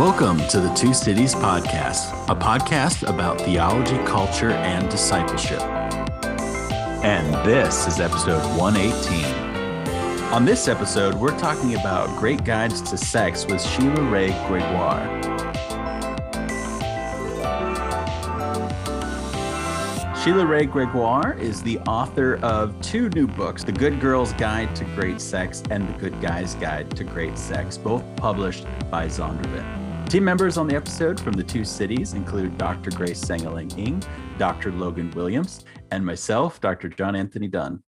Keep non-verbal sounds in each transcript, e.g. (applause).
Welcome to the Two Cities Podcast, a podcast about theology, culture, and discipleship. And this is episode 118. On this episode, we're talking about Great Guides to Sex with Sheila Wray Gregoire. Sheila Wray Gregoire is the author of two new books The Good Girl's Guide to Great Sex and The Good Guy's Guide to Great Sex, both published by Zondervan. Team members on the episode from the two cities include Dr. Grace Sengeling Ng, Dr. Logan Williams, and myself, Dr. John Anthony Dunn.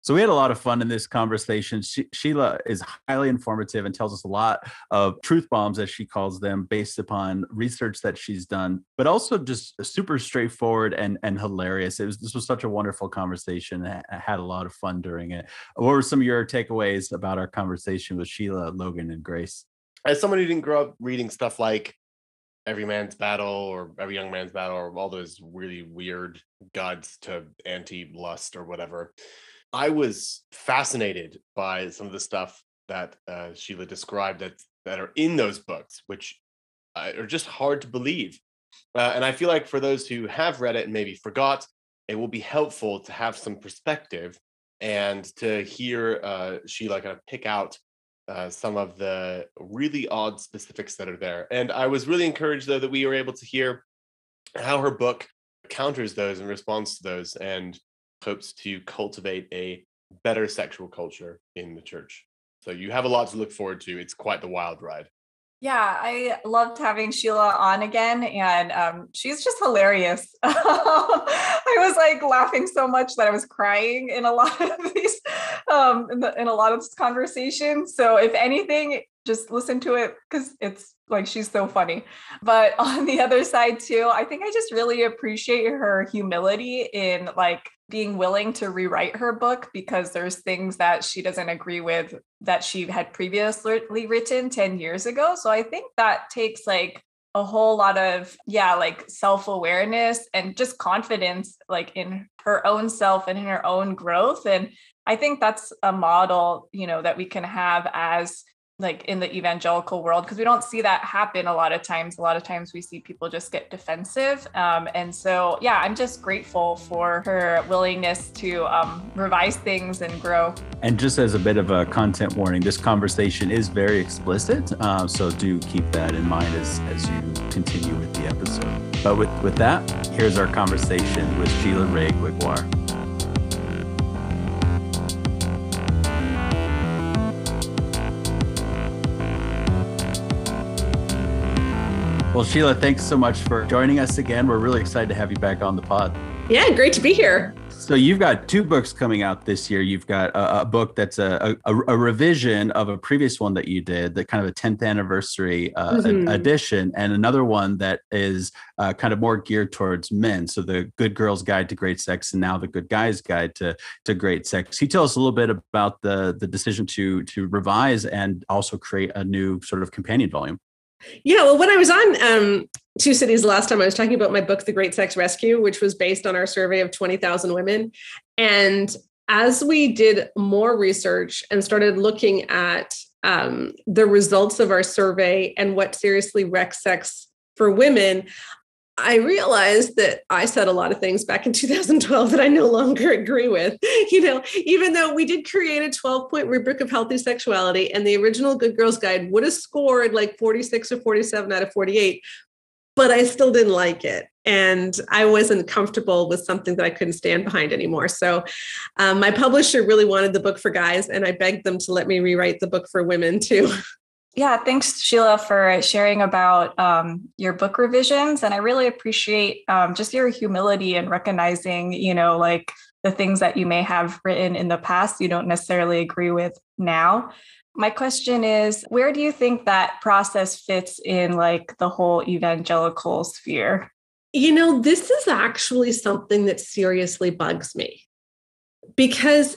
So we had a lot of fun in this conversation. She, Sheila is highly informative and tells us a lot of truth bombs, as she calls them, based upon research that she's done, but also just super straightforward and and hilarious. It was this was such a wonderful conversation. I had a lot of fun during it. What were some of your takeaways about our conversation with Sheila, Logan, and Grace? As someone who didn't grow up reading stuff like Every Man's Battle or Every Young Man's Battle or all those really weird gods to anti-lust or whatever I was fascinated by some of the stuff that uh, Sheila described that that are in those books, which are just hard to believe. Uh, and I feel like for those who have read it and maybe forgot, it will be helpful to have some perspective and to hear uh, Sheila kind of pick out uh, some of the really odd specifics that are there. And I was really encouraged, though, that we were able to hear how her book counters those and responds to those. And hopes to cultivate a better sexual culture in the church. So you have a lot to look forward to. It's quite the wild ride. Yeah, I loved having Sheila on again, and um, she's just hilarious. (laughs) I was like laughing so much that I was crying in a lot (laughs) of these, um, in, the, in a lot of this conversation. So if anything, just listen to it because it's like she's so funny. But (laughs) on the other side too, I think I just really appreciate her humility in like being willing to rewrite her book because there's things that she doesn't agree with that she had previously written 10 years ago. So I think that takes like a whole lot of yeah like self-awareness and just confidence like in her own self and in her own growth and i think that's a model you know that we can have as like in the evangelical world because we don't see that happen a lot of times. A lot of times we see people just get defensive um, and so yeah i'm just grateful for her willingness to um, revise things and grow. And just as a bit of a content warning this conversation is very explicit uh, so do keep that in mind as, as you continue with the episode. But with, with that here's our conversation with sheila wray gregoire Well, Sheila, thanks so much for joining us again. We're really excited to have you back on the pod. Yeah, great to be here. So you've got two books coming out this year. You've got a, a book that's a, a, a, revision of a previous one that you did, the kind of a 10th anniversary uh, mm-hmm. edition, and another one that is uh, kind of more geared towards men. So the Good Girl's Guide to Great Sex, and now the Good Guy's Guide to to Great Sex. Can you tell us a little bit about the the decision to to revise and also create a new sort of companion volume? Yeah, well, when I was on um, Two Cities last time, I was talking about my book, The Great Sex Rescue, which was based on our survey of 20,000 women. And as we did more research and started looking at um, the results of our survey and what seriously wrecks sex for women, I realized that I said a lot of things back in (laughs) 2012 that I no longer agree with. (laughs) You know, even though we did create a 12 point rubric of healthy sexuality and the original Good Girls Guide would have scored like 46 or 47 out of 48, but I still didn't like it. And I wasn't comfortable with something that I couldn't stand behind anymore. So um, my publisher really wanted the book for guys, and I begged them to let me rewrite the book for women too. (laughs) Yeah, thanks, Sheila, for sharing about um, your book revisions. And I really appreciate um, just your humility and recognizing, you know, like the things that you may have written in the past you don't necessarily agree with now. My question is where do you think that process fits in like the whole evangelical sphere? You know, this is actually something that seriously bugs me because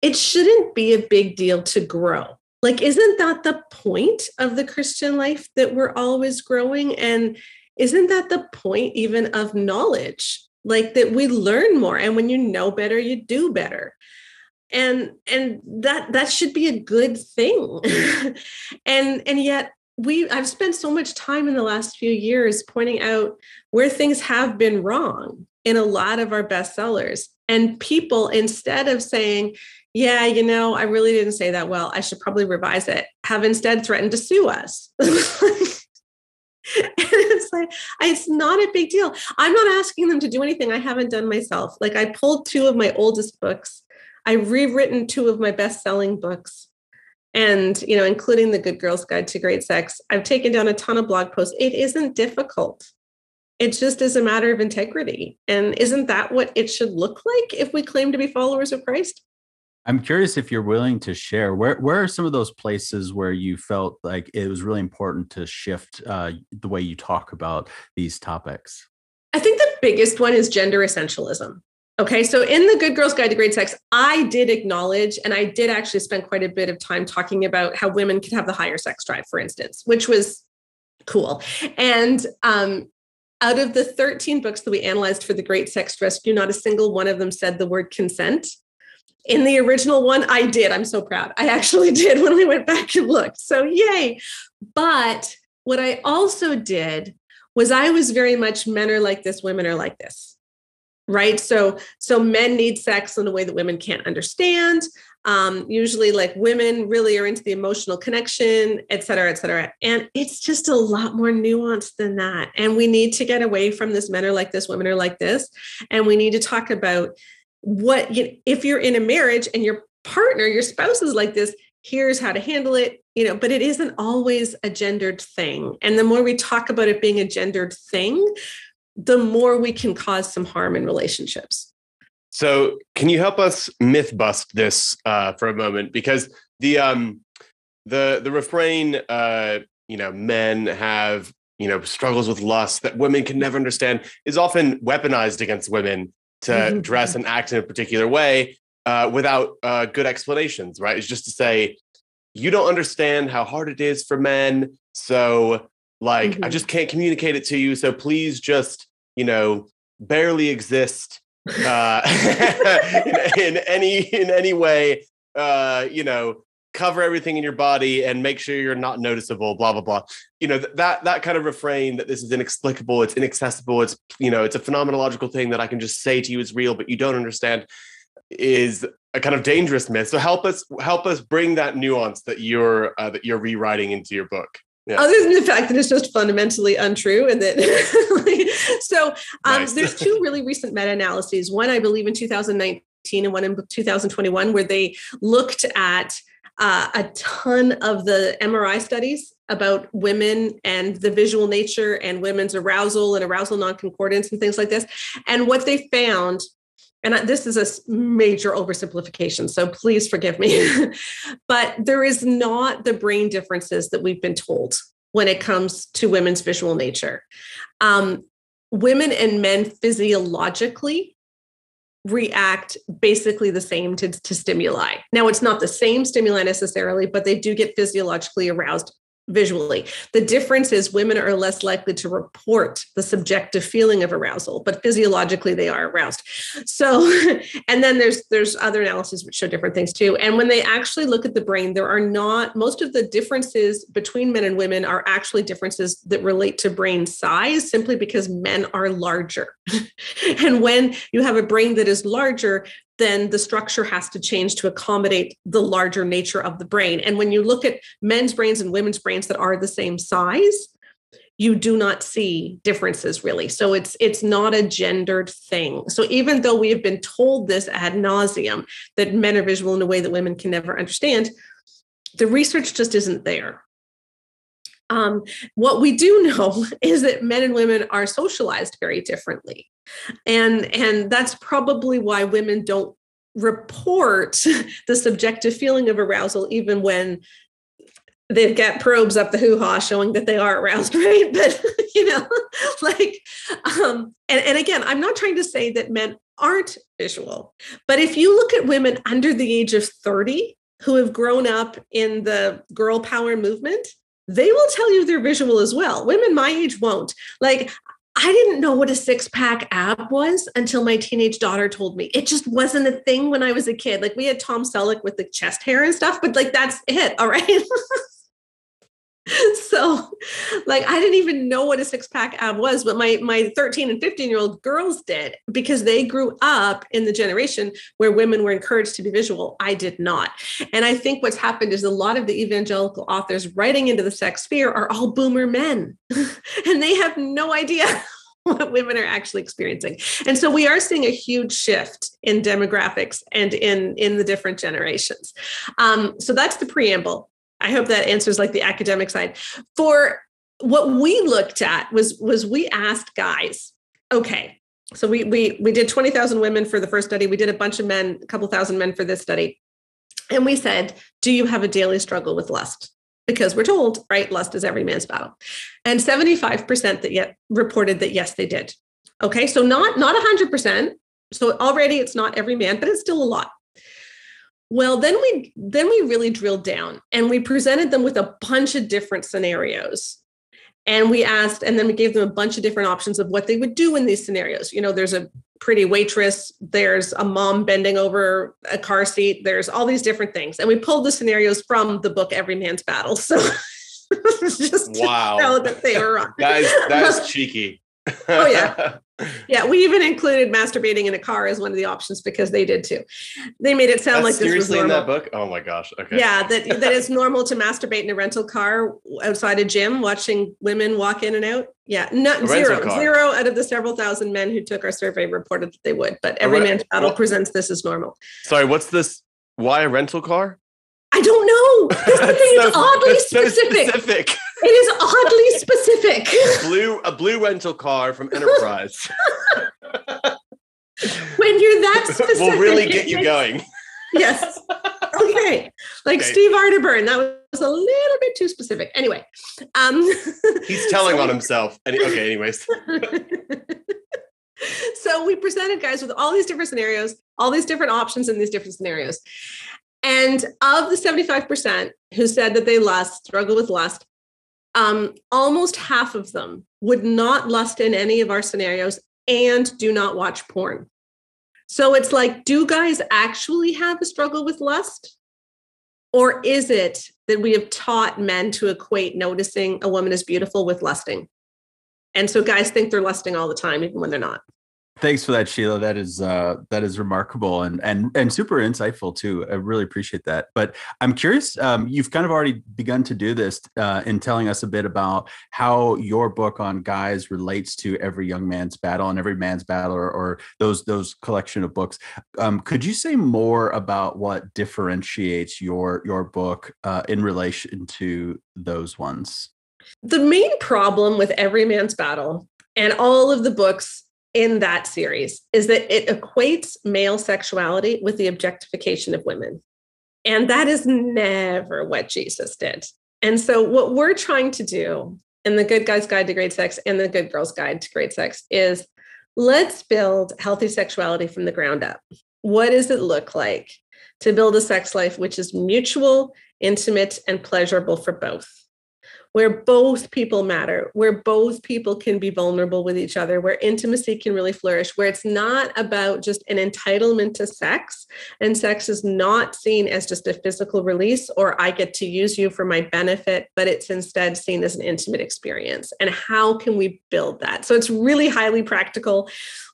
it shouldn't be a big deal to grow like isn't that the point of the christian life that we're always growing? And isn't that the point even of knowledge? Like that we learn more and when you know better you do better. And and that that should be a good thing. (laughs) And and yet we I've spent so much time in the last few years pointing out where things have been wrong in a lot of our bestsellers. And people, instead of saying, yeah, you know, I really didn't say that well, I should probably revise it, have instead threatened to sue us. (laughs) it's like it's not a big deal. I'm not asking them to do anything I haven't done myself. Like I pulled two of my oldest books. I've rewritten two of my best-selling books. And, you know, including the Good Girl's Guide to Great Sex. I've taken down a ton of blog posts. It isn't difficult. It just is a matter of integrity. And isn't that what it should look like if we claim to be followers of Christ? I'm curious if you're willing to share where where are some of those places where you felt like it was really important to shift uh, the way you talk about these topics. I think the biggest one is gender essentialism. Okay, so in the Good Girls Guide to Great Sex, I did acknowledge and I did actually spend quite a bit of time talking about how women could have the higher sex drive, for instance, which was cool. And um, out of the 13 books that we analyzed for the Great Sex Rescue, not a single one of them said the word consent. In the original one, I did. I'm so proud. I actually (laughs) did when we went back and looked. So, yay. But what I also did was I was very much men are like this, women are like this. Right. So, so men need sex in a way that women can't understand. Um, usually, like women really are into the emotional connection, et cetera, et cetera. And it's just a lot more nuanced than that. And we need to get away from this men are like this, women are like this. And we need to talk about what you know, if you're in a marriage and your partner your spouse is like this here's how to handle it you know but it isn't always a gendered thing. And the more we talk about it being a gendered thing the more we can cause some harm in relationships. So can you help us myth bust this uh, for a moment? Because the um the the refrain uh you know men have you know struggles with lust that women can never understand is often weaponized against women to mm-hmm. dress and act in a particular way uh, without uh, good explanations, right? It's just to say, you don't understand how hard it is for men. So, like, mm-hmm. I just can't communicate it to you. So, please just, you know, barely exist uh, (laughs) in, in, any in any way. Uh, you know, cover everything in your body and make sure you're not noticeable blah blah blah you know that that kind of refrain that this is inexplicable it's inaccessible it's you know it's a phenomenological thing that i can just say to you is real but you don't understand is a kind of dangerous myth so help us help us bring that nuance that you're uh, that you're rewriting into your book yeah. Other than the fact that it's just fundamentally untrue, and that (laughs) so um, nice. there's two really recent meta-analyses. One, I believe, in 2019, and one in 2021, where they looked at uh, a ton of the MRI studies about women and the visual nature and women's arousal and arousal non-concordance and things like this. And what they found, and this is a major oversimplification, so please forgive me, (laughs) but there is not the brain differences that we've been told when it comes to women's visual nature. Um, women and men physiologically react basically the same to, to stimuli. Now, it's not the same stimuli necessarily, but they do get physiologically aroused visually. The difference is women are less likely to report the subjective feeling of arousal, but physiologically they are aroused. So, (laughs) and then there's there's other analyses which show different things too. And when they actually look at the brain, there are not most of the differences between men and women are actually differences that relate to brain size simply because men are larger. (laughs) and when you have a brain that is larger, then the structure has to change to accommodate the larger nature of the brain. And when you look at men's brains and women's brains that are the same size, you do not see differences really. So it's it's not a gendered thing. So even though we have been told this ad nauseum that men are visual in a way that women can never understand, the research just isn't there. Um, what we do (laughs) know is that men and women are socialized very differently and and that's probably why women don't report (laughs) the subjective feeling of arousal even when they've got probes up the hoo-ha showing that they are aroused (laughs) right but you know (laughs) like um and, and again i'm not trying to say that men aren't visual but if you look at women under the age of 30 who have grown up in the girl power movement they will tell you they're visual as well. Women my age won't. Like, I didn't know what a six pack ab was until my teenage daughter told me. It just wasn't a thing when I was a kid. Like, we had Tom Selleck with the chest hair and stuff, but like, that's it. All right. (laughs) (laughs) so like I didn't even know what a six pack ab was, but my my 13 and 15 year old girls did because they grew up in the generation where women were encouraged to be visual. I did not. And I think what's happened is a lot of the evangelical authors writing into the sex sphere are all boomer men (laughs) and they have no idea (laughs) what women are actually experiencing. And so we are seeing a huge shift in demographics and in in the different generations. Um, so that's the preamble. I hope that answers like the academic side. For what we looked at was was we asked guys, okay, so we we we did 20,000 women for the first study. We did a bunch of men, a couple thousand men for this study. And we said, do you have a daily struggle with lust? Because we're told, right, lust is every man's battle. And 75% that yet reported that yes, they did. Okay, so not not 100%. So already it's not every man, but it's still a lot. Well, then we then we really drilled down and we presented them with a bunch of different scenarios. And we asked, and then we gave them a bunch of different options of what they would do in these scenarios. You know, there's a pretty waitress, there's a mom bending over a car seat, there's all these different things. And we pulled the scenarios from the book Every Man's Battle. So (laughs) just wow. know that they were wrong. Guys, that's cheeky. (laughs) Oh, yeah. (laughs) Yeah, we even included masturbating in a car as one of the options because they did too. They made it sound That's like this was seriously in that book. Oh my gosh. Okay. Yeah, that that it's normal to masturbate in a rental car outside a gym, watching women walk in and out. Yeah, no, rental zero, car. zero out of the several thousand men who took our survey reported that they would. But every man's battle what- presents this as normal. Sorry. What's this? Why a rental car? I don't know. This (laughs) thing. So- oddly that's so specific. specific. It is oddly specific. blue a blue rental car from Enterprise (laughs) when you're that (laughs) specific, will really get you going. Yes. Okay. Like Okay. Steve Arterburn, that was a little bit too specific. Anyway, um, (laughs) He's telling so on himself. Any, okay, anyways. so we presented guys with all these different scenarios, all these different options in these different scenarios. And of the 75% who said that they lust, struggle with lust, um, almost half of them would not lust in any of our scenarios and do not watch porn. So it's like, do guys actually have a struggle with lust? Or is it that we have taught men to equate noticing a woman as beautiful with lusting? And so guys think they're lusting all the time, even when they're not. Thanks for that, Sheila. That is uh, that is remarkable and and and super insightful too. I really appreciate that. But I'm curious. Um, you've kind of already begun to do this uh, in telling us a bit about how your book on guys relates to every young man's battle and every man's battle, or, or those those collection of books. Um, could you say more about what differentiates your your book uh, in relation to those ones? The main problem with Every Man's Battle and all of the books in that series is that it equates male sexuality with the objectification of women. And that is never what Jesus did. And so, what we're trying to do in the Good Guy's Guide to Great Sex and the Good Girl's Guide to Great Sex is let's build healthy sexuality from the ground up. What does it look like to build a sex life which is mutual, intimate, and pleasurable for both? Where both people matter, where both people can be vulnerable with each other, where intimacy can really flourish, where it's not about just an entitlement to sex, and sex is not seen as just a physical release or I get to use you for my benefit, but it's instead seen as an intimate experience. And how can we build that? So it's really highly practical.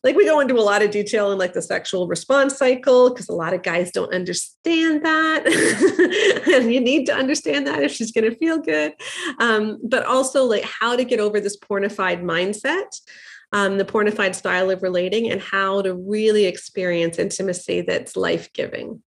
Like we go into a lot of detail in like the sexual response cycle because a lot of guys don't understand that. (laughs) and you need to understand that if she's going to feel good. Um, but also like how to get over this pornified mindset um, the pornified style of relating and how to really experience intimacy that's life-giving.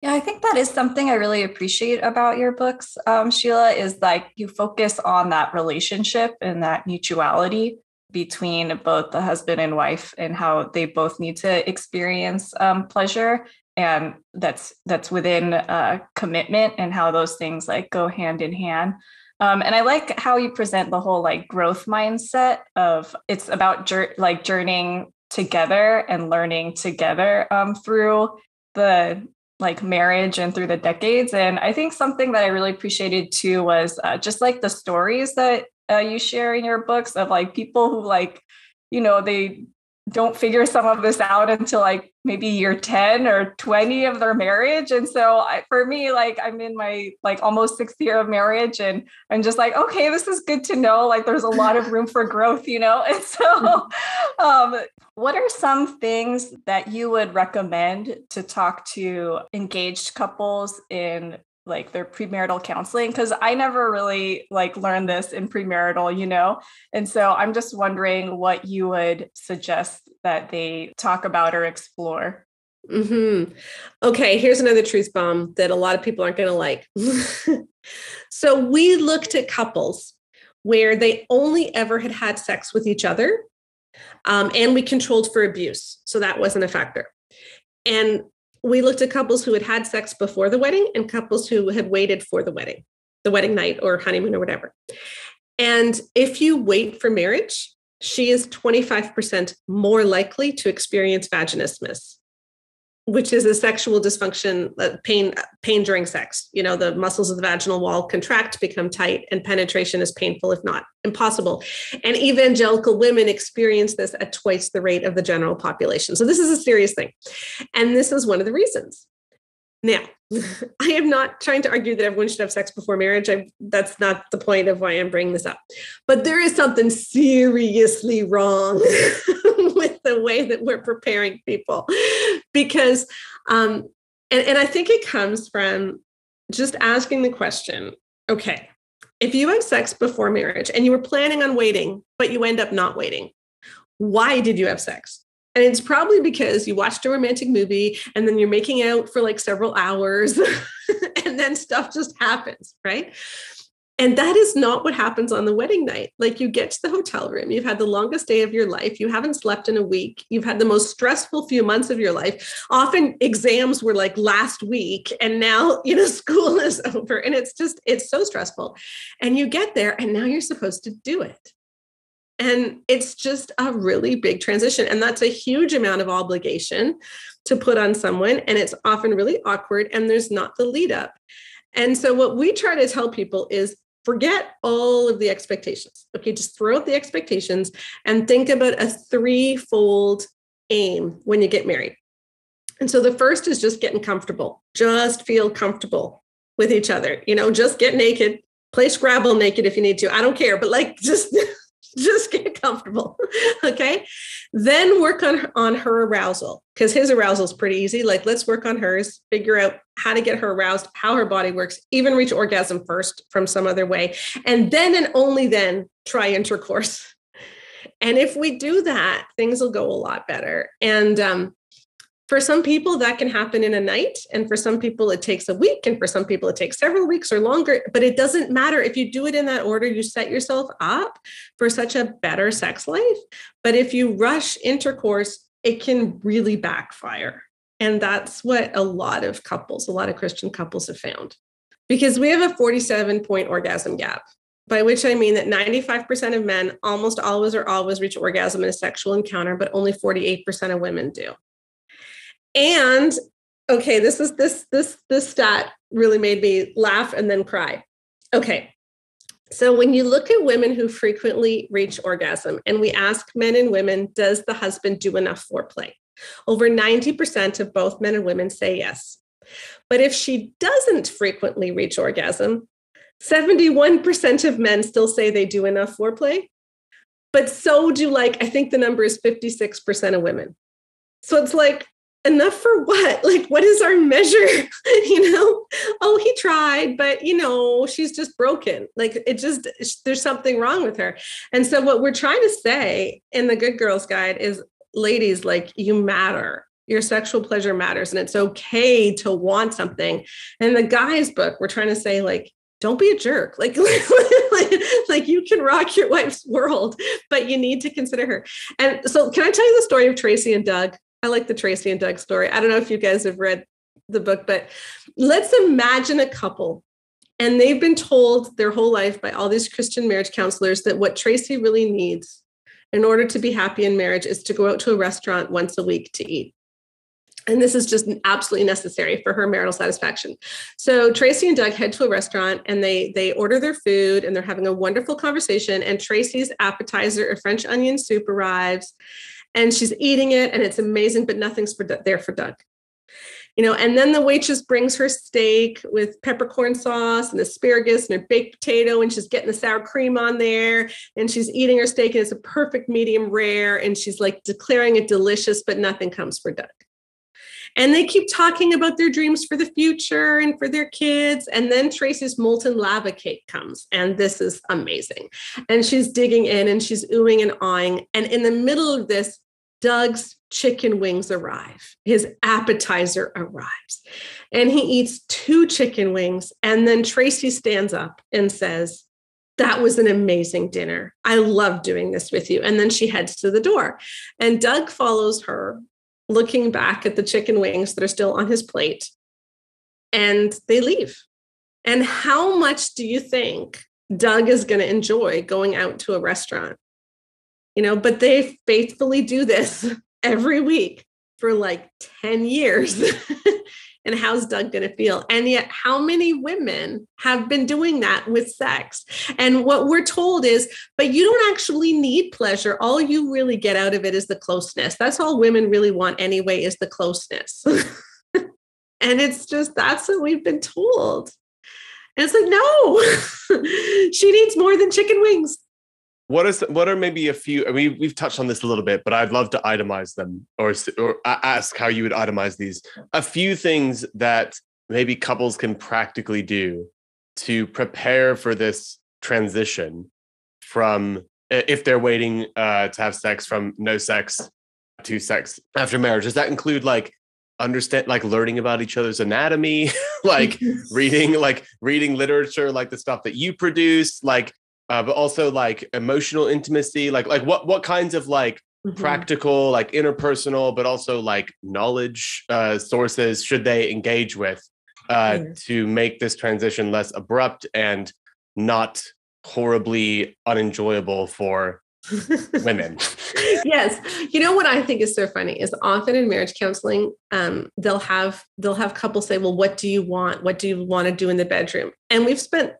Yeah, I think that is something I really appreciate about your books, um, Sheila, is like you focus on that relationship and that mutuality between both the husband and wife and how they both need to experience um, pleasure. And that's that's within uh, commitment and how those things like go hand in hand. Um, and i like how you present the whole like growth mindset of it's about jour- like journeying together and learning together um, through the like marriage and through the decades. And i think something that i really appreciated too was uh, just like the stories that uh, you share in your books of like people who like you know they don't figure some of this out until like maybe year 10 or 20 of their marriage. And so I, for me like i'm in my like almost sixth year of marriage and i'm just like okay this is good to know like there's a lot of room for growth you know? And so (laughs) um, what are some things that you would recommend to talk to engaged couples in like their premarital counseling because I never really like learned this in premarital, you know. And so I'm just wondering what you would suggest that they talk about or explore. Mm-hmm. Okay, here's another truth bomb that a lot of people aren't going to like. (laughs) so we looked at couples where they only ever had had sex with each other, um, and we controlled for abuse, so that wasn't a factor. And we looked at couples who had had sex before the wedding and couples who had waited for the wedding, the wedding night or honeymoon or whatever. And if you wait for marriage, she is 25% more likely to experience vaginismus which is a sexual dysfunction uh, pain pain during sex. You know the muscles of the vaginal wall contract become tight and penetration is painful if not impossible. And evangelical women experience this at twice the rate of the general population. So this is a serious thing. And this is one of the reasons. Now (laughs) i am not trying to argue that everyone should have sex before marriage. I, that's not the point of why i'm bringing this up. But there is something seriously wrong (laughs) with the way that we're preparing people because um and, and i think it comes from just asking the question okay if you have sex before marriage and you were planning on waiting but you end up not waiting why did you have sex? And it's probably because you watched a romantic movie and then you're making out for like several hours (laughs) and then stuff just happens right and that is not what happens on the wedding night. Like you get to the hotel room, you've had the longest day of your life, you haven't slept in a week, you've had the most stressful few months of your life. Often exams were like last week, and now, you know, (laughs) school is over. And it's just, it's so stressful. And you get there, and now you're supposed to do it. And it's just a really big transition. And that's a huge amount of obligation to put on someone. And it's often really awkward, and there's not the lead up. And so, what we try to tell people is forget all of the expectations. Okay, just throw out the expectations and think about a threefold aim when you get married. And so the first is just getting comfortable, just feel comfortable with each other. You know, just get naked, play Scrabble naked if you need to. I don't care, but like (laughs) just (laughs) just get comfortable (laughs) okay? Then work on on her arousal because his arousal is pretty easy. Like let's work on hers figure out how to get her aroused how her body works even reach orgasm first from some other way and then and only then try intercourse. (laughs) And if we do that things will go a lot better. And um, for some people that can happen in a night and for some people it takes a week and for some people it takes several weeks or longer but it doesn't matter. If you do it in that order you set yourself up for such a better sex life. But if you rush intercourse it can really backfire. And that's what a lot of couples a lot of christian couples have found. Because we have a 47 point orgasm gap by which I mean that 95% of men almost always or always reach orgasm in a sexual encounter, but only 48% of women do. And okay, this is this this this stat really made me laugh and then cry. Okay. So when you look at women who frequently reach orgasm and we ask men and women, does the husband do enough foreplay? Over 90% of both men and women say yes. But if she doesn't frequently reach orgasm, 71% of men still say they do enough foreplay. But so do like, I think the number is 56% of women. So it's like enough for what? (laughs) Like what is our measure? (laughs) You know? Oh he tried but you know she's just broken. Like it just there's something wrong with her. And so what we're trying to say in the good girls guide is ladies like you matter. Your sexual pleasure matters and it's okay to want something. And the guy's book we're trying to say like don't be a jerk. Like, (laughs) like, you can rock your wife's world but you need to consider her. And so can i tell you the story of tracy and doug I like the Tracy and Doug story. I don't know if you guys have read the book, but let's imagine a couple and they've been told their whole life by all these Christian marriage counselors that what Tracy really needs in order to be happy in marriage is to go out to a restaurant once a week to eat. And this is just absolutely necessary for her marital satisfaction. So Tracy and Doug head to a restaurant and they they order their food and they're having a wonderful conversation. And Tracy's appetizer, a French onion soup, arrives and she's eating it and it's amazing, but nothing's for there for Doug. You know, and then the waitress brings her steak with peppercorn sauce and asparagus and a baked potato, and she's getting the sour cream on there, and she's eating her steak, and it's a perfect medium rare, and she's like declaring it delicious, but nothing comes for Doug. And they keep talking about their dreams for the future and for their kids. And then Tracy's molten lava cake comes, and this is amazing. And she's digging in and she's oohing and awing. And in the middle of this, Doug's chicken wings arrive. His appetizer arrives. And he eats two chicken wings. And then Tracy stands up and says, that was an amazing dinner. I love doing this with you. And then she heads to the door. And Doug follows her looking back at the chicken wings that are still on his plate and they leave. And how much do you think Doug is going to enjoy going out to a restaurant? You know, but they faithfully do this (laughs) every week for like 10 years. (laughs) and how's Doug going to feel? And yet, how many women have been doing that with sex? And what we're told is, but you don't actually need pleasure. All you really get out of it is the closeness. That's all women really want anyway, is the closeness. (laughs) and it's just that's what we've been told. And it's like, no, (laughs) she needs more than chicken wings what is what are maybe a few I mean we've touched on this a little bit but I'd love to itemize them or or ask how you would itemize these. A few things that maybe couples can practically do to prepare for this transition from if they're waiting uh, to have sex from no sex to sex after marriage. Does that include like understand like learning about each other's anatomy (laughs) like (laughs) reading like reading literature like the stuff that you produce like uh, but also like emotional intimacy like like what what kinds of like mm-hmm. practical like interpersonal but also like knowledge uh, sources should they engage with uh, mm-hmm. to make this transition less abrupt and not horribly unenjoyable for (laughs) women yes you know what i think is so funny is often in marriage counseling um, they'll have they'll have couples say well what do you want what do you want to do in the bedroom and we've spent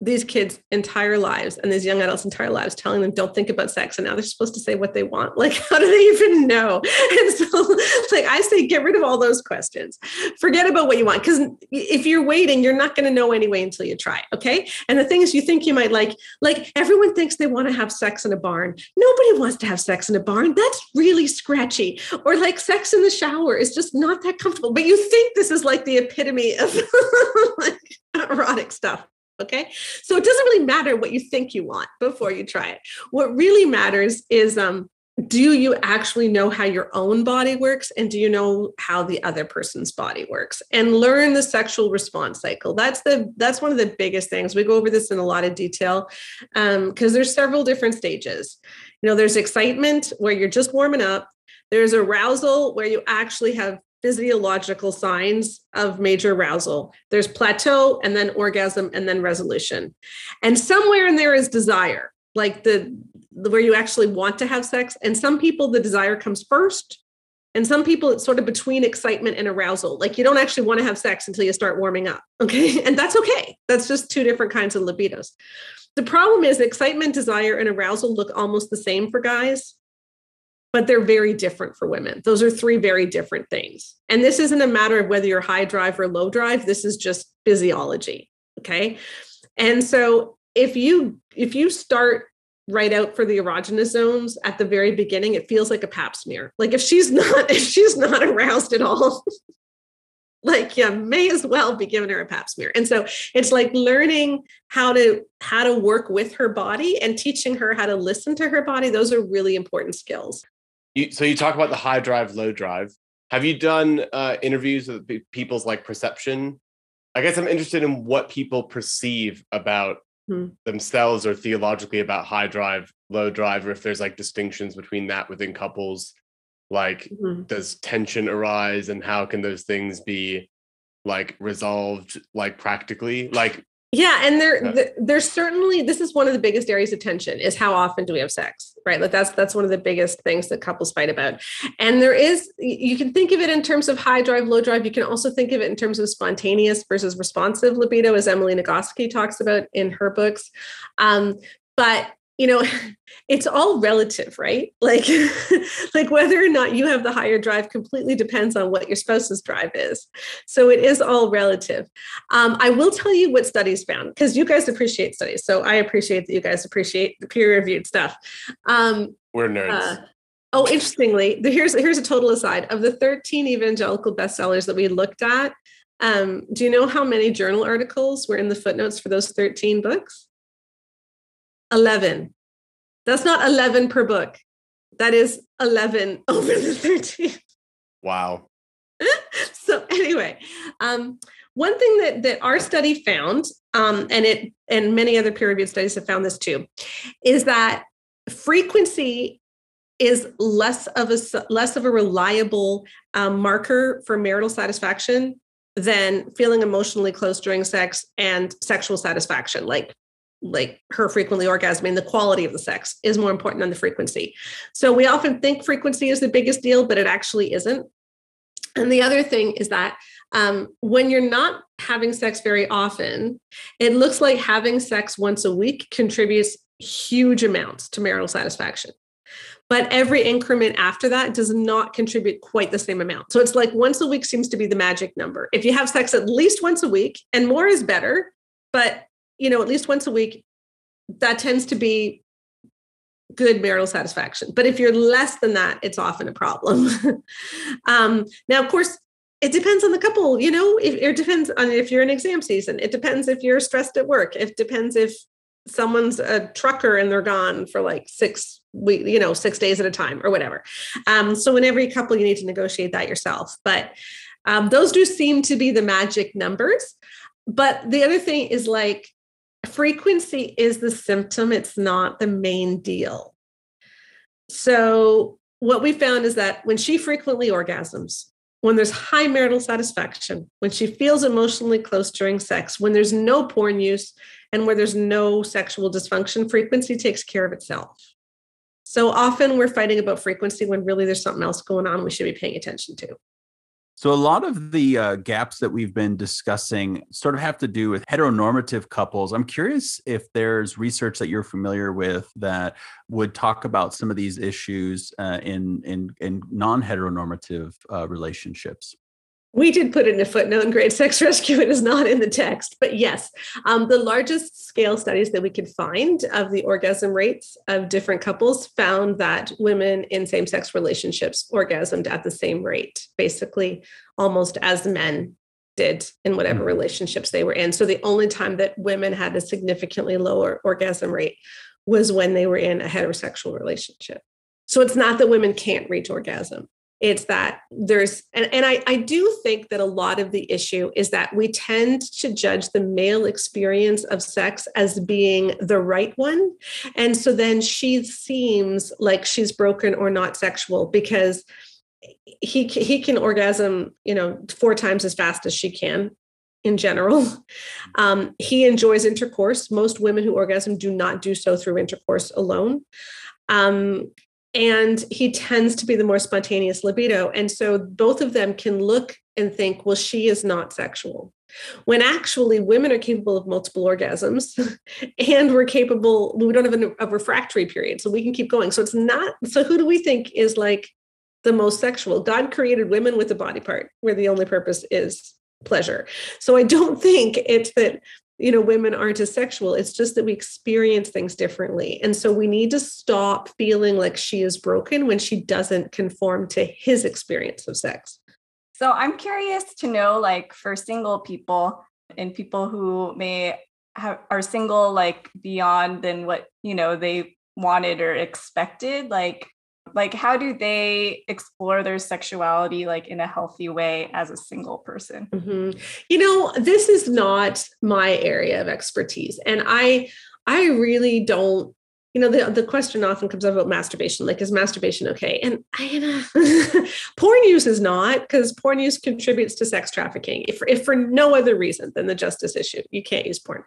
these kids' entire lives and these young adults' entire lives telling them don't think about sex and now they're supposed to say what they want? Like (laughs) how do they even know? And so (laughs) like i say get rid of all those questions. Forget about what you want because if you're waiting you're not going to know anyway until you try okay? And the things you think you might like like everyone thinks they want to have sex in a barn. Nobody wants to have sex in a barn. That's really scratchy. Or like sex in the shower is just not that comfortable. But you think this is like the epitome of (laughs) like erotic stuff Okay. So it doesn't really matter what you think you want before you try it. What really matters is um, do you actually know how your own body works and do you know how the other person's body works? And learn the sexual response cycle. That's the that's one of the biggest things. We go over this in a lot of detail because um, there's several different stages. You know there's excitement where you're just warming up. There's arousal where you actually have physiological signs of major arousal. There's plateau and then orgasm and then resolution. And somewhere in there is desire, like the, the where you actually want to have sex. And some people the desire comes first. And some people it's sort of between excitement and arousal. Like you don't actually want to have sex until you start warming up. (laughs) Okay. And that's okay. That's just two different kinds of libidos. The problem is excitement, desire, and arousal look almost the same for guys but they're very different for women. Those are three very different things. And this isn't a matter of whether you're high drive or low drive. This is just physiology. Okay. And so if you if you start right out for the erogenous zones at the very beginning, it feels like a pap smear. Like if she's (laughs) not, if she's not aroused at all, (laughs) like you may as well be giving her a pap smear. And so it's like learning how to how to work with her body and teaching her how to listen to her body. Those are really important skills. You, so you talk about the high drive, low drive. Have you done uh, interviews with people's like perception? I guess I'm interested in what people perceive about hmm. themselves or theologically about high drive, low drive, or if there's like distinctions between that within couples. Like, hmm does tension arise, and how can those things be like resolved, like practically? Like, yeah, and there, there's certainly this is one of the biggest areas of tension is how often do we have sex, right? Like that's that's one of the biggest things that couples fight about. And there is you can think of it in terms of high drive, low drive. You can also think of it in terms of spontaneous versus responsive libido, as Emily Nagoski talks about in her books. Um, but you know, (laughs) it's all relative, right? Like, (laughs) like whether or not you have the higher drive completely depends on what your spouse's drive is. So it is all relative. Um, I will tell you what studies found because you guys appreciate studies. So I appreciate that you guys appreciate the peer-reviewed stuff. Um, We're nerds. Uh, oh, interestingly, here's here's a total aside of the 13 evangelical bestsellers that we looked at. Um, do you know how many journal articles were in the footnotes for those 13 books? 11. That's not 11 per book. That is 11 (laughs) over the 13. Wow. (laughs) so anyway, um, one thing that that our study found, um, and it and many other peer-reviewed studies have found this too, is that frequency is less of a less of a reliable um, marker for marital satisfaction than feeling emotionally close during sex and sexual satisfaction like like her frequently orgasming the quality of the sex is more important than the frequency so we often think frequency is the biggest deal but it actually isn't and the other thing is that um, when you're not having sex very often it looks like having sex once a week contributes huge amounts to marital satisfaction but every increment after that does not contribute quite the same amount. So it's like once a week seems to be the magic number. If you have sex at least once a week, and more is better, but you know, at least once a week, that tends to be good marital satisfaction. But if you're less than that, it's often a problem. (laughs) um, now, of course, it depends on the couple, you know, it, it depends on if you're in exam season. It depends if you're stressed at work. It depends if someone's a trucker and they're gone for like six week, you know, six days at a time or whatever. Um, so in every couple, you need to negotiate that yourself. But um, those do seem to be the magic numbers. But the other thing is like frequency is the symptom, it's not the main deal. So what we found is that when she frequently orgasms, when there's high marital satisfaction, when she feels emotionally close during sex, when there's no porn use, and where there's no sexual dysfunction, frequency takes care of itself. So often we're fighting about frequency when really there's something else going on we should be paying attention to. So, a lot of the uh, gaps that we've been discussing sort of have to do with heteronormative couples. I'm curious if there's research that you're familiar with that would talk about some of these issues uh, in, in, in non heteronormative uh, relationships. We did put in a footnote in Great Sex Rescue. It is not in the text, but yes, um, the largest scale studies that we could find of the orgasm rates of different couples found that women in same sex relationships orgasmed at the same rate, basically almost as men did in whatever mm-hmm. relationships they were in. So the only time that women had a significantly lower orgasm rate was when they were in a heterosexual relationship. So it's not that women can't reach orgasm it's that there's and, and I, I do think that a lot of the issue is that we tend to judge the male experience of sex as being the right one. And so then she seems like she's broken or not sexual because he he can orgasm you know four times as fast as she can in general. (laughs) Um, he enjoys intercourse. Most women who orgasm do not do so through intercourse alone. Um, and he tends to be the more spontaneous libido. And so both of them can look and think well she is not sexual when actually women are capable of multiple orgasms (laughs) and we're capable we don't have a, refractory period so we can keep going. So it's not so who do we think is like the most sexual? God created women with a body part where the only purpose is pleasure. So i don't (laughs) think it's that you know women aren't as sexual. It's just that we experience things differently. And so we need to stop feeling like she is broken when she doesn't conform to his experience of sex. So i'm curious to know like for single people and people who may have, are single like beyond than what you know they wanted or expected like like how do they explore their sexuality like in a healthy way as a single person? Mm-hmm. you know this is not my area of expertise and i i really don't you know the, the question often comes up about masturbation like is masturbation okay? And i you know (laughs) porn use is not because porn use contributes to sex trafficking if, if for no other reason than the justice issue. You can't use porn.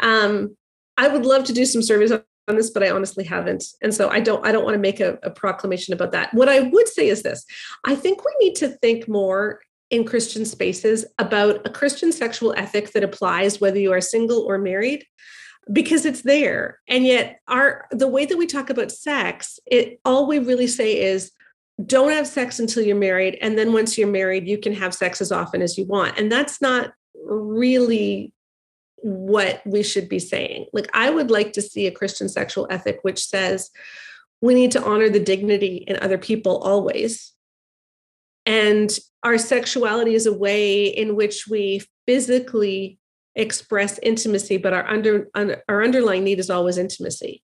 Um i would love to do some surveys this, but I honestly haven't. And so I don't I don't want to make a, a proclamation about that. What I would say is this I think we need to think more in Christian spaces about a Christian sexual ethic that applies whether you are single or married. because it's there and yet our the way that we talk about sex it all we really say is don't have sex until you're married and then once you're married you can have sex as often as you want and that's not really what we should be saying. Like i would like to see a christian sexual ethic which says we need to honor the dignity in other people always. And our sexuality is a way in which we physically express intimacy but our under, our underlying need is always intimacy.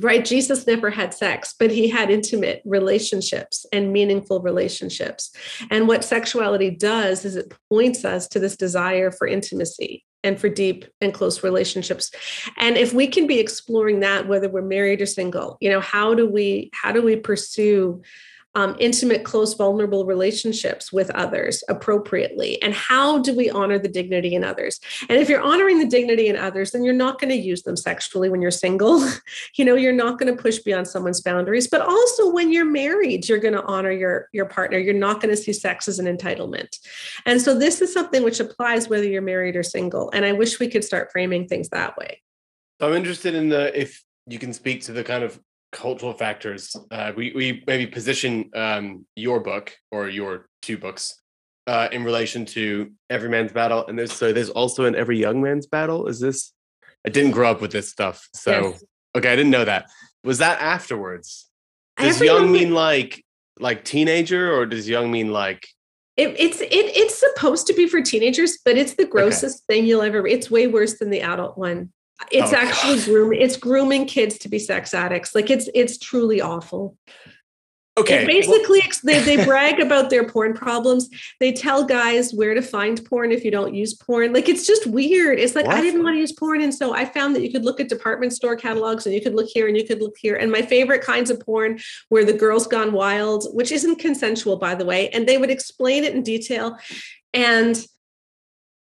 Right? Jesus never had sex but he had intimate relationships and meaningful relationships. And what sexuality does is it points us to this desire for intimacy and for deep and close relationships. And if we can be exploring that whether we're married or single you know how do we how do we pursue um, intimate, close, vulnerable relationships with others appropriately? And how do we honor the dignity in others? And if you're honoring the dignity in others, then you're not going to use them sexually when you're single. (laughs) you know, you're not going to push beyond someone's boundaries. But also when you're married, you're going to honor your, your partner. You're not going to see sex as an entitlement. And so this is something which applies whether you're married or single. And I wish we could start framing things that way. I'm interested in the if you can speak to the kind of cultural factors. Uh, we we maybe position um, your book or your two books uh, in relation to Every Man's Battle, and there's so there's also an Every Young Man's Battle. Is this? I didn't grow up with this stuff, so yes. okay, I didn't know that. Was that afterwards? Does young mean like like teenager, or does young mean like? It, it's it it's supposed to be for teenagers, but it's the grossest okay. thing you'll ever. It's way worse than the adult one it's oh, actually grooming it's grooming kids to be sex addicts. Like it's it's truly awful. Okay it basically well, they, they brag about their porn problems. They tell guys where to find porn if you don't use porn. Like it's just weird. It's like what? i didn't want to use porn and so i found that you could look at department store catalogs and you could look here and you could look here. And my favorite kinds of porn were the girls gone wild which isn't consensual by the way and they would explain it in detail. And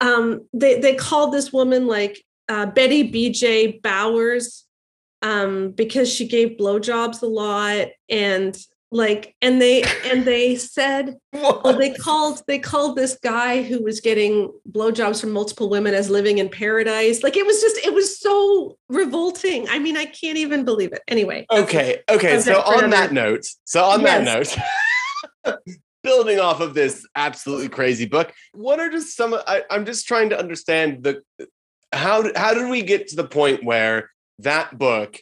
um, they they called this woman like uh, Betty BJ Bowers um, because she gave blowjobs a lot and like and they and they said (laughs) well, they called they called this guy who was getting blowjobs from multiple women as living in paradise. Like it was just it was so revolting. I mean i can't even believe it. Anyway. Okay okay so on that note so on yes. that note (laughs) building off of this absolutely crazy book what are just some I, i'm just trying to understand the how how did we get to the point where that book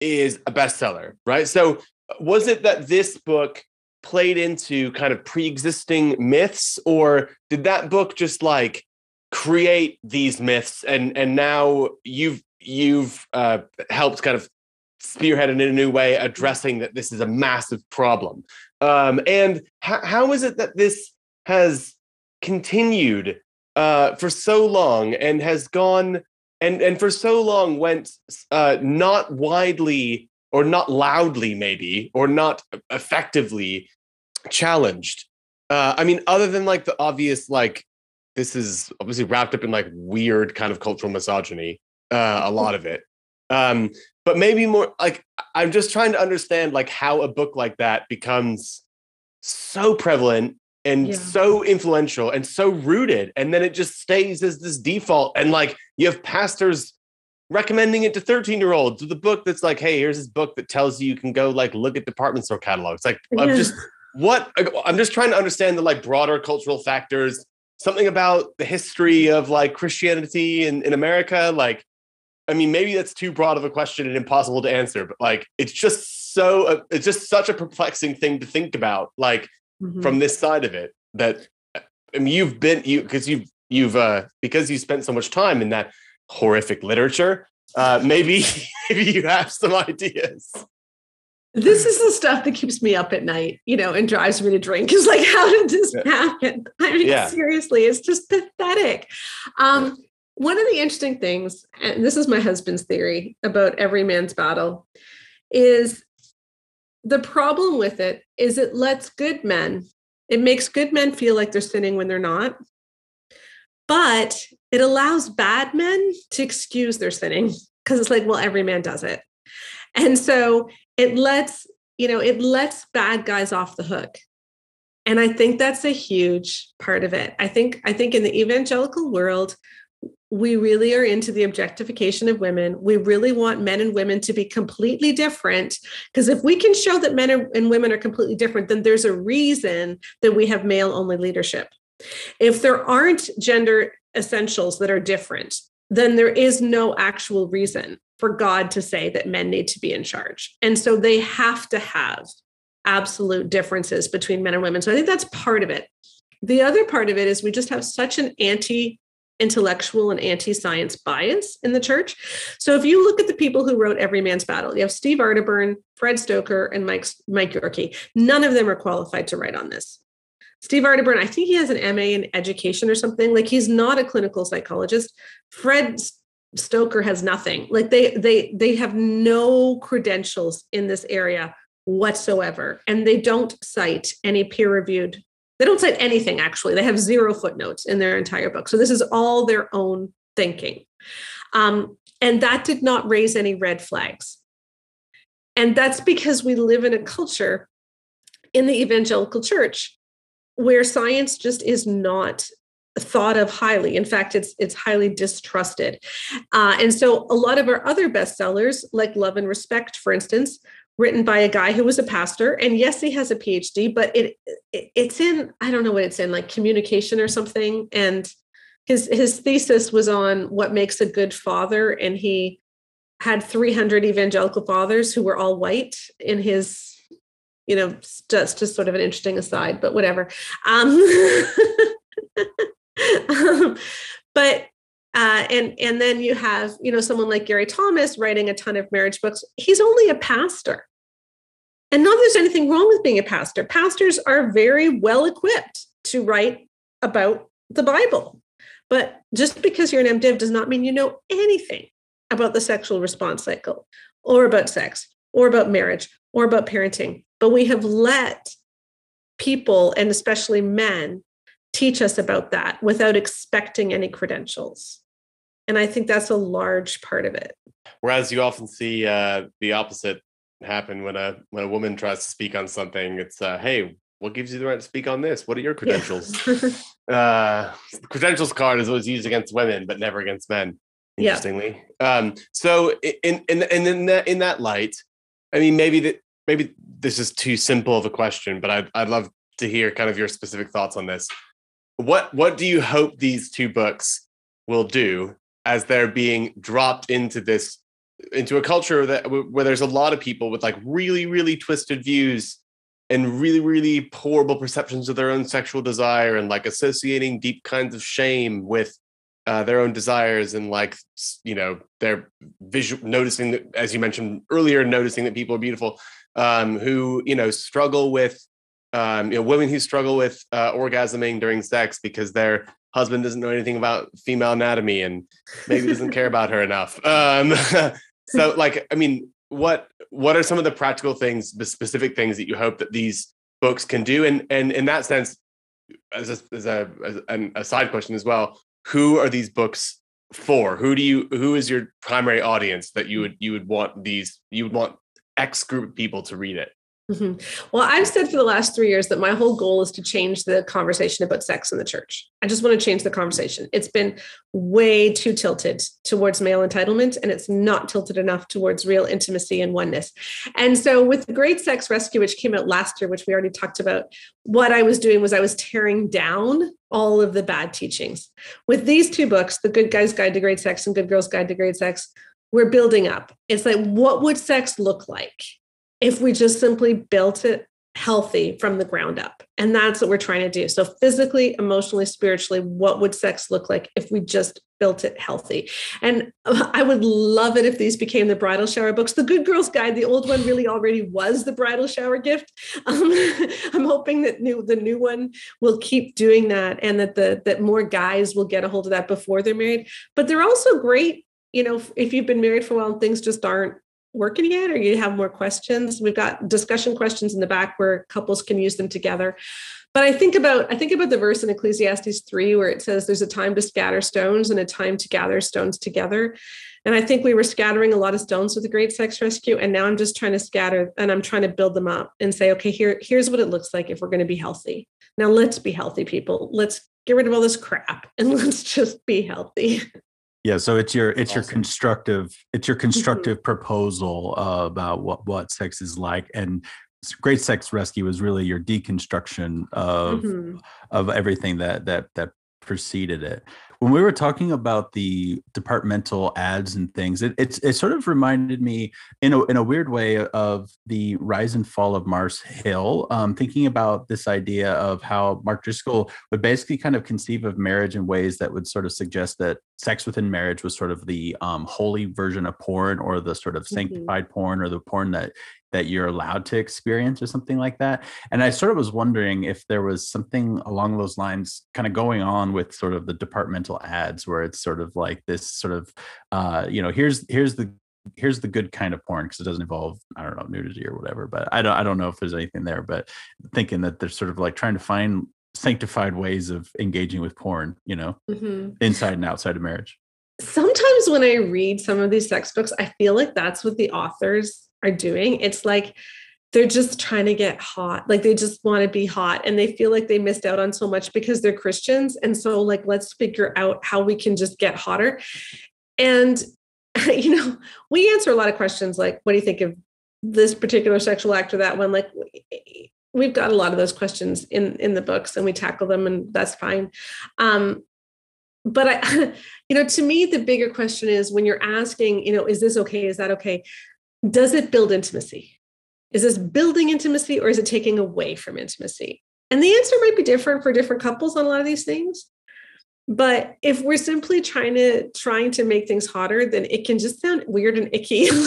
is a bestseller, right? So was it that this book played into kind of pre-existing myths or did that book just like create these myths and and now you've you've uh, helped kind of spearhead in a new way addressing that this is a massive problem um, and how, how is it that this has continued uh, for so long and has gone and and for so long went uh, not widely or not loudly maybe or not effectively challenged. Uh, I mean, other than like the obvious like this is obviously wrapped up in like weird kind of cultural misogyny, uh, a (laughs) lot of it. Um, but maybe more like I'm just trying to understand like how a book like that becomes so prevalent and yeah. so influential and so rooted and then it just stays as this default and like you have pastors recommending it to 13 year olds with a book that's like hey here's this book that tells you you can go like look at department store catalogs like yeah. i'm just what i'm just trying to understand the like broader cultural factors something about the history of like christianity in, in america like i mean maybe that's too broad of a question and impossible to answer but like it's just so it's just such a perplexing thing to think about like mm-hmm. from this side of it that I mean you've been you because you've you've uh because you spent so much time in that horrific literature uh maybe (laughs) maybe you have some ideas this is the stuff that keeps me up at night, you know, and drives me to drink. Is like, how did this yeah. happen? I mean, yeah. seriously, it's just pathetic. Um, one of the interesting things, and this is my husband's theory about every man's battle, is the problem with it is it lets good men, it makes good men feel like they're sinning when they're not. But it allows bad men to excuse their sinning because it's like, well, every man does it. And so it lets, you know, it lets bad guys off the hook. And I think that's a huge part of it. I think, I think in the evangelical world, we really are into the objectification of women. We really want men and women to be completely different. Because if we can show that men and women are completely different, then there's a reason that we have male only leadership. If there aren't gender essentials that are different, then there is no actual reason for God to say that men need to be in charge. And so they have to have absolute differences between men and women. So I think that's part of it. The other part of it is we just have such an anti intellectual and anti-science bias in the church. So if you look at the people who wrote Every Man's Battle, you have Steve Arterburn, Fred Stoeker, and Mike Mike Yorkey. None of them are qualified to write on this. Steve Arterburn, I think he has an MA in education or something. Like he's not a clinical psychologist. Fred Stoeker has nothing. Like they they they have no credentials in this area whatsoever and they don't cite any peer-reviewed they don't cite anything, actually. They have zero footnotes in their entire book. So this is all their own thinking. Um, and that did not raise any red flags. And that's because we live in a culture in the evangelical church where science just is not thought of highly. In fact, it's it's highly distrusted. Uh, and so a lot of our other bestsellers, like Love and Respect, for instance, written by a guy who was a pastor. And yes he has a phd but it, it, it's in i don't know what it's in like communication or something. And his his thesis was on what makes a good father. And he had 300 evangelical fathers who were all white in his you know just just sort of an interesting aside but whatever. Um, (laughs) um but uh, and and then you have you know someone like Gary Thomas writing a ton of marriage books. He's only a pastor, and not that there's anything wrong with being a pastor. Pastors are very well equipped to write about the Bible. But just because you're an MDiv does not mean you know anything about the sexual response cycle or about sex or about marriage or about parenting. But we have let people, and especially men, teach us about that without expecting any credentials. And I think that's a large part of it. Whereas you often see uh, the opposite happen when a when a woman tries to speak on something. It's uh, hey, what gives you the right to speak on this? What are your credentials? Yeah. (laughs) uh, credentials card is always used against women, but never against men. Interestingly, yeah. um, so in in in in that, in that light, I mean, maybe that maybe this is too simple of a question, but I'd I'd love to hear kind of your specific thoughts on this. What what do you hope these two books will do as they're being dropped into this into a culture that where there's a lot of people with like really really twisted views and really really horrible perceptions of their own sexual desire and like associating deep kinds of shame with uh, their own desires and like you know they're visual noticing that as you mentioned earlier noticing that people are beautiful um, who you know struggle with um, you know women who struggle with uh, orgasming during sex because their husband doesn't know anything about female anatomy and maybe doesn't care about her enough. Um, (laughs) so like i mean what what are some of the practical things the specific things that you hope that these books can do? And and in that sense as a, as a, as a side question as well who are these books for? Who do you who is your primary audience that you would you would want these you would want x group of people to read it Mm-hmm. Well, I've said for the last three years that my whole goal is to change the conversation about sex in the church. I just want to change the conversation. It's been way too tilted towards male entitlement, and it's not tilted enough towards real intimacy and oneness. And so, with the Great Sex Rescue, which came out last year, which we already talked about, what I was doing was I was tearing down all of the bad teachings. With these two books, The Good Guy's Guide to Great Sex and Good Girl's Guide to Great Sex, we're building up. It's like, what would sex look like? If we just simply built it healthy from the ground up. And that's what we're trying to do. So, physically, emotionally, spiritually, what would sex look like if we just built it healthy? And (laughs) I would love it if these became the bridal shower books. The Good Girls Guide, the old one, really already was the bridal shower gift. (laughs) Um, I'm hoping that new the new one will keep doing that, and that the that more guys will get a hold of that before they're married. But they're also great. You know, if you've been married for a while and things just aren't working yet or you have more questions? We've got discussion questions in the back where couples can use them together. But i think about i think about the verse in ecclesiastes 3 where it says there's a time to scatter stones and a time to gather stones together. And i think we were scattering a lot of stones with the great sex rescue and now i'm just trying to scatter and i'm trying to build them up and say okay here here's what it looks like if we're going to be healthy. Now let's be healthy people. Let's get rid of all this crap and (laughs) let's just be healthy Yeah, so it's your it's your constructive it's your constructive proposal uh, about what what sex is like, and Great Sex Rescue is really your deconstruction of Mhm. of everything that that that preceded it. When we were talking about the departmental ads and things, it it's it sort of reminded me in a in a weird way of the rise and fall of Mars Hill. Um, thinking about this idea of how Mark Driscoll would basically kind of conceive of marriage in ways that would sort of suggest that sex within marriage was sort of the um, holy version of porn or the sort of sanctified porn or the porn that that you're allowed to experience or something like that and i sort of was wondering if there was something along those lines kind of going on with sort of the departmental ads where it's sort of like this sort of uh you know here's here's the here's the good kind of porn because it doesn't involve i don't know nudity or whatever but i don't i don't know if there's anything there but thinking that they're sort of like trying to find sanctified ways of engaging with porn you know Mhm. inside and outside of marriage sometimes when I read some of these sex books, I feel like that's what the authors are doing. It's like they're just trying to get hot. Like they just want to be hot and they feel like they missed out on so much because they're Christians. And so, like, let's figure out how we can just get hotter. And, (laughs) you know, we answer a lot of questions like, what do you think of this particular sexual act or that one? Like, we've got a lot of those questions in in the books and we tackle them and that's fine um but i (laughs) you know to me the bigger question is when you're asking you know is this okay is that okay does it build intimacy? Is this building intimacy or is it taking away from intimacy? And the answer might be different for different couples on a lot of these things but if we're simply trying to trying to make things hotter then it can just sound weird and icky. (laughs)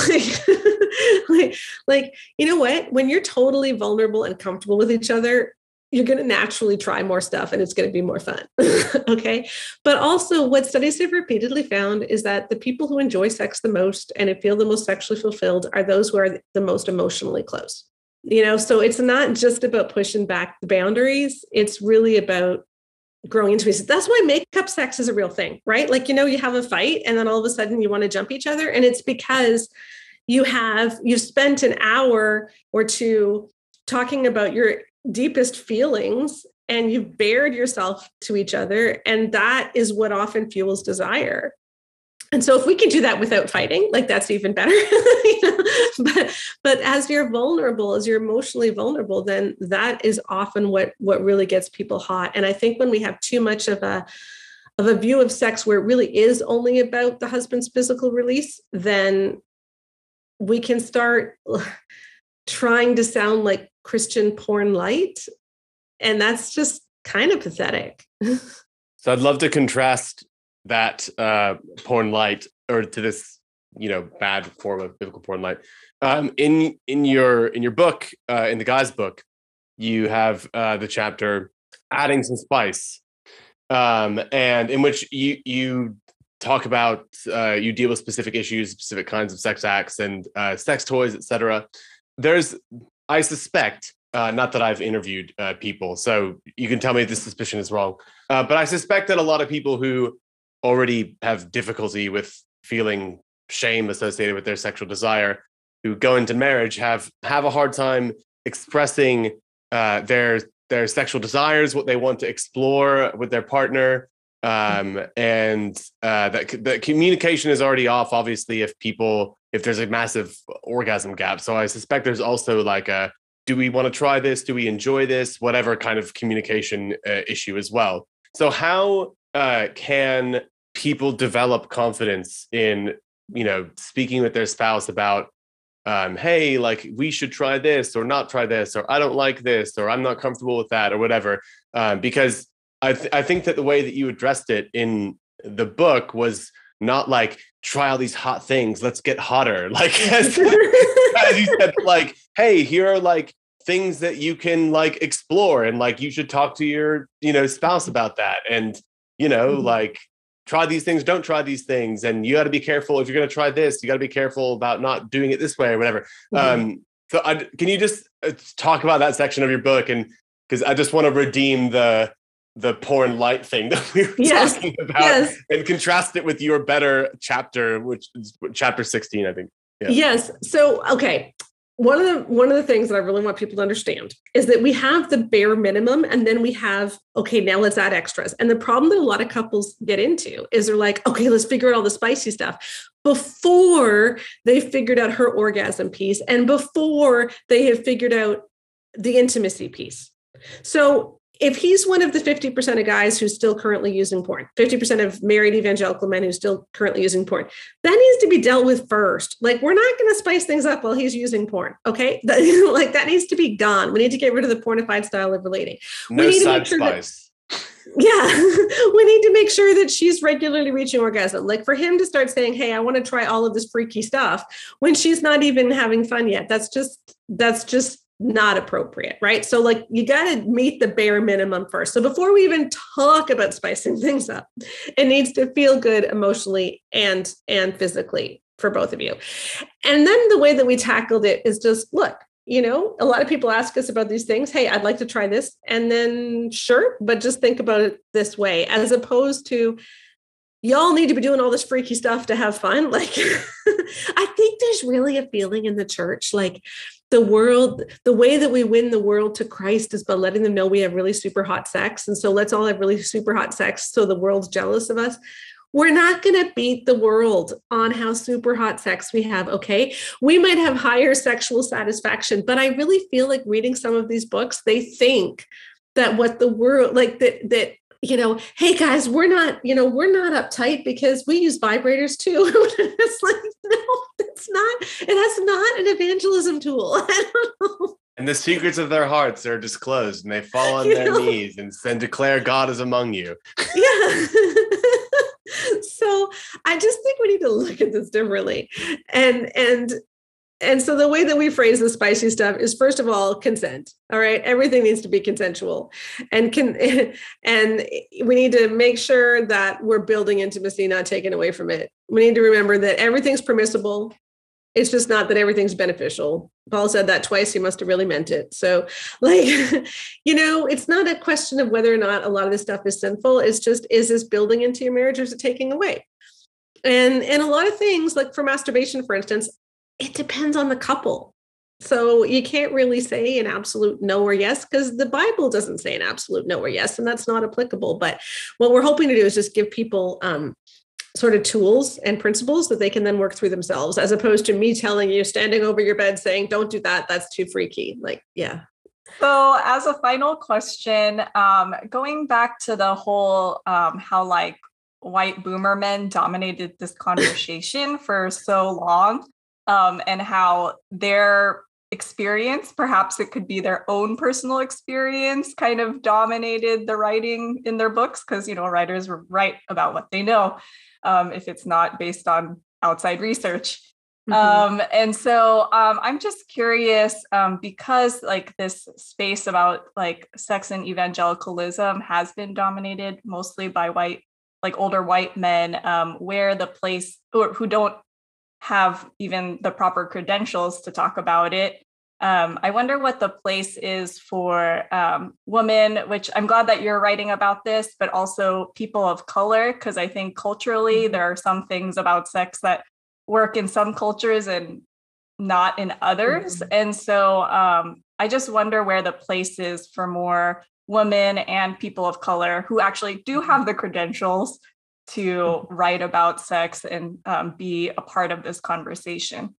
Like, like like you know what? When you're totally vulnerable and comfortable with each other you're going to naturally try more stuff and it's going to be more fun (laughs) okay? But also what studies have repeatedly found is that the people who enjoy sex the most and feel the most sexually fulfilled are those who are the most emotionally close you know? So it's not just about pushing back the boundaries it's really about growing intimacy that's why makeup sex is a real thing right? Like you know you have a fight and then all of a sudden you want to jump each other and it's because you have you've spent an hour or two talking about your deepest feelings and you've bared yourself to each other and that is what often fuels desire and so if we can do that without fighting like that's even better (laughs) you know? but but as you're vulnerable as you're emotionally vulnerable then that is often what what really gets people hot and i think when we have too much of a of a view of sex where it really is only about the husband's physical release then we can start (sighs) trying to sound like christian porn light and that's just kind of pathetic (laughs) So I'd love to contrast that uh, porn light or to this, you know, bad form of biblical porn light. Um, in in your in your book, uh, in the guy's book, you have uh, the chapter adding some spice, um, and in which you you talk about uh, you deal with specific issues, specific kinds of sex acts and uh, sex toys, etc. There's, I suspect, uh, not that I've interviewed uh, people, so you can tell me if this suspicion is wrong. Uh, but I suspect that a lot of people who already have difficulty with feeling shame associated with their sexual desire, who go into marriage, have have a hard time expressing uh, their their sexual desires, what they want to explore with their partner, um, and uh, that the communication is already off. Obviously, if people if there's a massive orgasm gap, so I suspect there's also like a do we want to try this? Do we enjoy this? Whatever kind of communication uh, issue as well. So how uh, can people develop confidence in you know speaking with their spouse about um, hey like we should try this or not try this or I don't like this or I'm not comfortable with that or whatever um, because I th- I think that the way that you addressed it in the book was not like try all these hot things let's get hotter (laughs) like (laughs) as, as you said like hey here are like things that you can like explore and like you should talk to your you know spouse about that and you know Mhm. like try these things don't try these things and you got to be careful if you're going to try this you got to be careful about not doing it this way or whatever Mhm. um so I, can you just uh, talk about that section of your book and because i just want to redeem the the porn light thing (laughs) that we were Yes, talking about yes and contrast it with your better chapter which is chapter 16 i think Yeah. Yes. So, okay. one of the one of the things that I really want people to understand is that we have the bare minimum and then we have okay now let's add extras. And the problem that a lot of couples get into is they're like okay let's figure out all the spicy stuff before they figured out her orgasm piece and before they have figured out the intimacy piece. So if he's one of the 50% of guys who's still currently using porn, 50% of married evangelical men who's still currently using porn, that needs to be dealt with first. Like, we're not going to spice things up while he's using porn. Okay. (laughs) like, that needs to be gone. We need to get rid of the pornified style of relating. No we need side sure that- (laughs) yeah (laughs) we need to make sure that she's regularly reaching orgasm like for him to start saying hey i want to try all of this freaky stuff when she's not even having fun yet that's just that's just not appropriate right so like you got to meet the bare minimum first so before we even talk about spicing (laughs) things up it needs to feel good emotionally and and physically for both of you and then the way that we tackled it is just look you know, a lot of people ask us about these things. Hey, I'd like to try this. And then, sure, but just think about it this way, as opposed to, y'all need to be doing all this freaky stuff to have fun. Like, (laughs) I think there's really a feeling in the church like, the world, the way that we win the world to Christ is by letting them know we have really super hot sex. And so let's all have really super hot sex so the world's jealous of us we're not going to beat the world on how super hot sex we have okay we might have higher sexual satisfaction but i really feel like reading some of these books they think that what the world like that that you know hey guys we're not you know we're not uptight because we use vibrators too. (laughs) It's like no it's not it has not an evangelism tool. (laughs) I don't know. And the secrets of their hearts are disclosed, and they fall on (laughs) You their know? knees and then declare God is among you. yeah. So i just think we need to look at this differently. And and and so the way that we phrase the spicy stuff is first of all consent all right? Everything needs to be consensual. And can (laughs) and we need to make sure that we're building intimacy not taken away from it. We need to remember that everything's permissible. It's just not that everything's beneficial. Paul said that twice. He must have really meant it. So (laughs) like you know it's not a question of whether or not a lot of this stuff is sinful. It's just is this building into your marriage or is it taking away? And and a lot of things like for masturbation for instance it depends on the couple. So you can't really say an absolute no or yes because the bible doesn't say an absolute no or yes and that's not applicable but what we're hoping to do is just give people um, sort of tools and principles that they can then work through themselves as opposed to me telling you standing over your bed saying don't do that that's too freaky like yeah. So, as a final question, um, going back to the whole um, how like white boomer men dominated this (laughs) conversation for so long, um, and how their experience, perhaps it could be their own personal experience, kind of dominated the writing in their books because you know writers write about what they know, um, if it's not based on outside research. Mhm. Um, and so um, I'm just curious um, because like this space about like sex and evangelicalism has been dominated mostly by white, like older white men, um, where the place or who don't have even the proper credentials to talk about it. Um, I wonder what the place is for um, women, which I'm glad that you're writing about this, but also people of color, because I think culturally Mhm. there are some things about sex that work in some cultures and not in others. Mhm. And so um, I just wonder where the place is for more women and people of color who actually do have the credentials to write about sex and um, be a part of this conversation.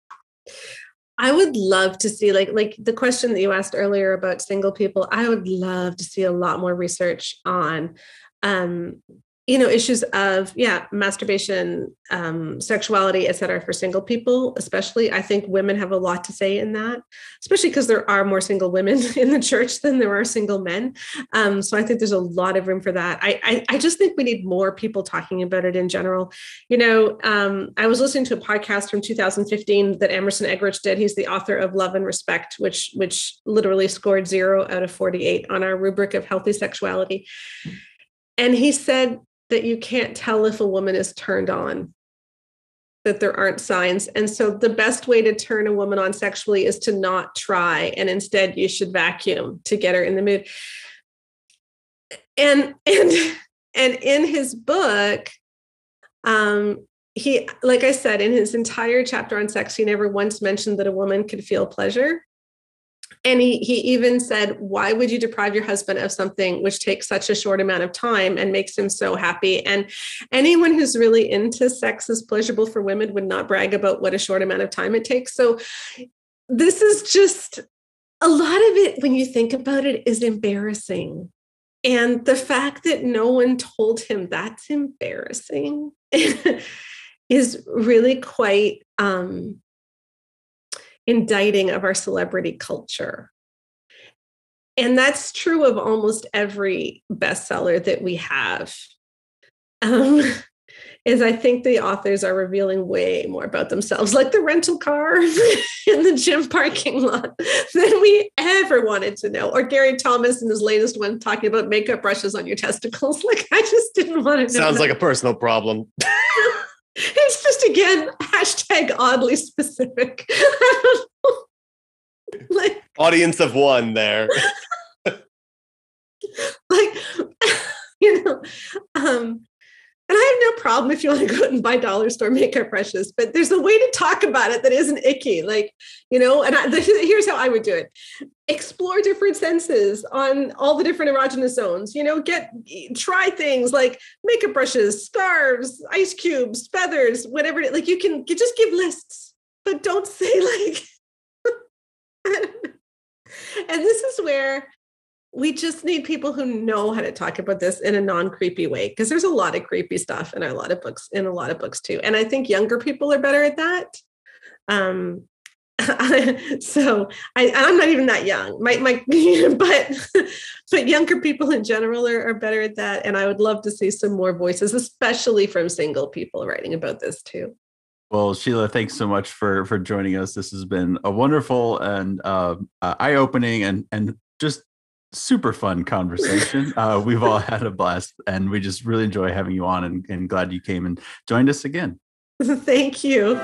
I would love to see like like the question that you asked earlier about single people. I would love to see a lot more research on um you know issues of yeah masturbation um sexuality et cetera for single people especially i think women have a lot to say in that especially because there are more single women (laughs) in the church than there are single men. Um so i think there's a lot of room for that. I i, I just think we need more people talking about it in general. You know um i was listening to a podcast from 2015 that emerson eggerichs did. He's the author of love and respect which which literally scored zero out of 48 on our rubric of healthy sexuality. And he said that you can't tell if a woman is turned on that there aren't signs and so the best way to turn a woman on sexually is to not try and instead you should vacuum to get her in the mood and and and in his book um he, like I said, in his entire chapter on sex, he never once mentioned that a woman could feel pleasure. And he, he even said, Why would you deprive your husband of something which takes such a short amount of time and makes him so happy? And anyone who's really into sex is pleasurable for women would not brag about what a short amount of time it takes. So this is just a lot of it, when you think about it, is embarrassing. And the fact that no one told him that's embarrassing (laughs) is really quite um, indicting of our celebrity culture. And that's true of almost every bestseller that we have. Um, (laughs) is I think the authors are revealing way more about themselves, like the rental car (laughs) in the gym parking lot, than we ever wanted to know. Or Gary Thomas in his latest one talking about makeup brushes on your testicles. (laughs) Like I just didn't want to know. Sounds that. like a personal problem. It's just again hashtag oddly specific. (laughs) like audience of one there. (laughs) like you know, um, and I have no problem if you want to go out and buy dollar store makeup brushes, but there's a way to talk about it that isn't icky. Like, you know, and I, (laughs) here's how I would do it explore different senses on all the different erogenous zones, you know, get, try things like makeup brushes, scarves, ice cubes, feathers, whatever. Like, you can you just give lists, but don't (laughs) say, like, (laughs) and this is where we just need people who know how to talk about this in a non-creepy way because there's a lot of creepy stuff in a lot of books in a lot of books too and i think younger people are better at that um (laughs) so I, i'm not even that young my, my (laughs) but but younger people in general are, are better at that and i would love to see some more voices especially from single people writing about this too well, Sheila, thanks so much for for joining us. This has been a wonderful and uh, uh, eye-opening and and just super fun conversation. (laughs) Uh, we've all had a blast, and we just really enjoy having you on and, and glad you came and joined us again. (laughs) Thank you.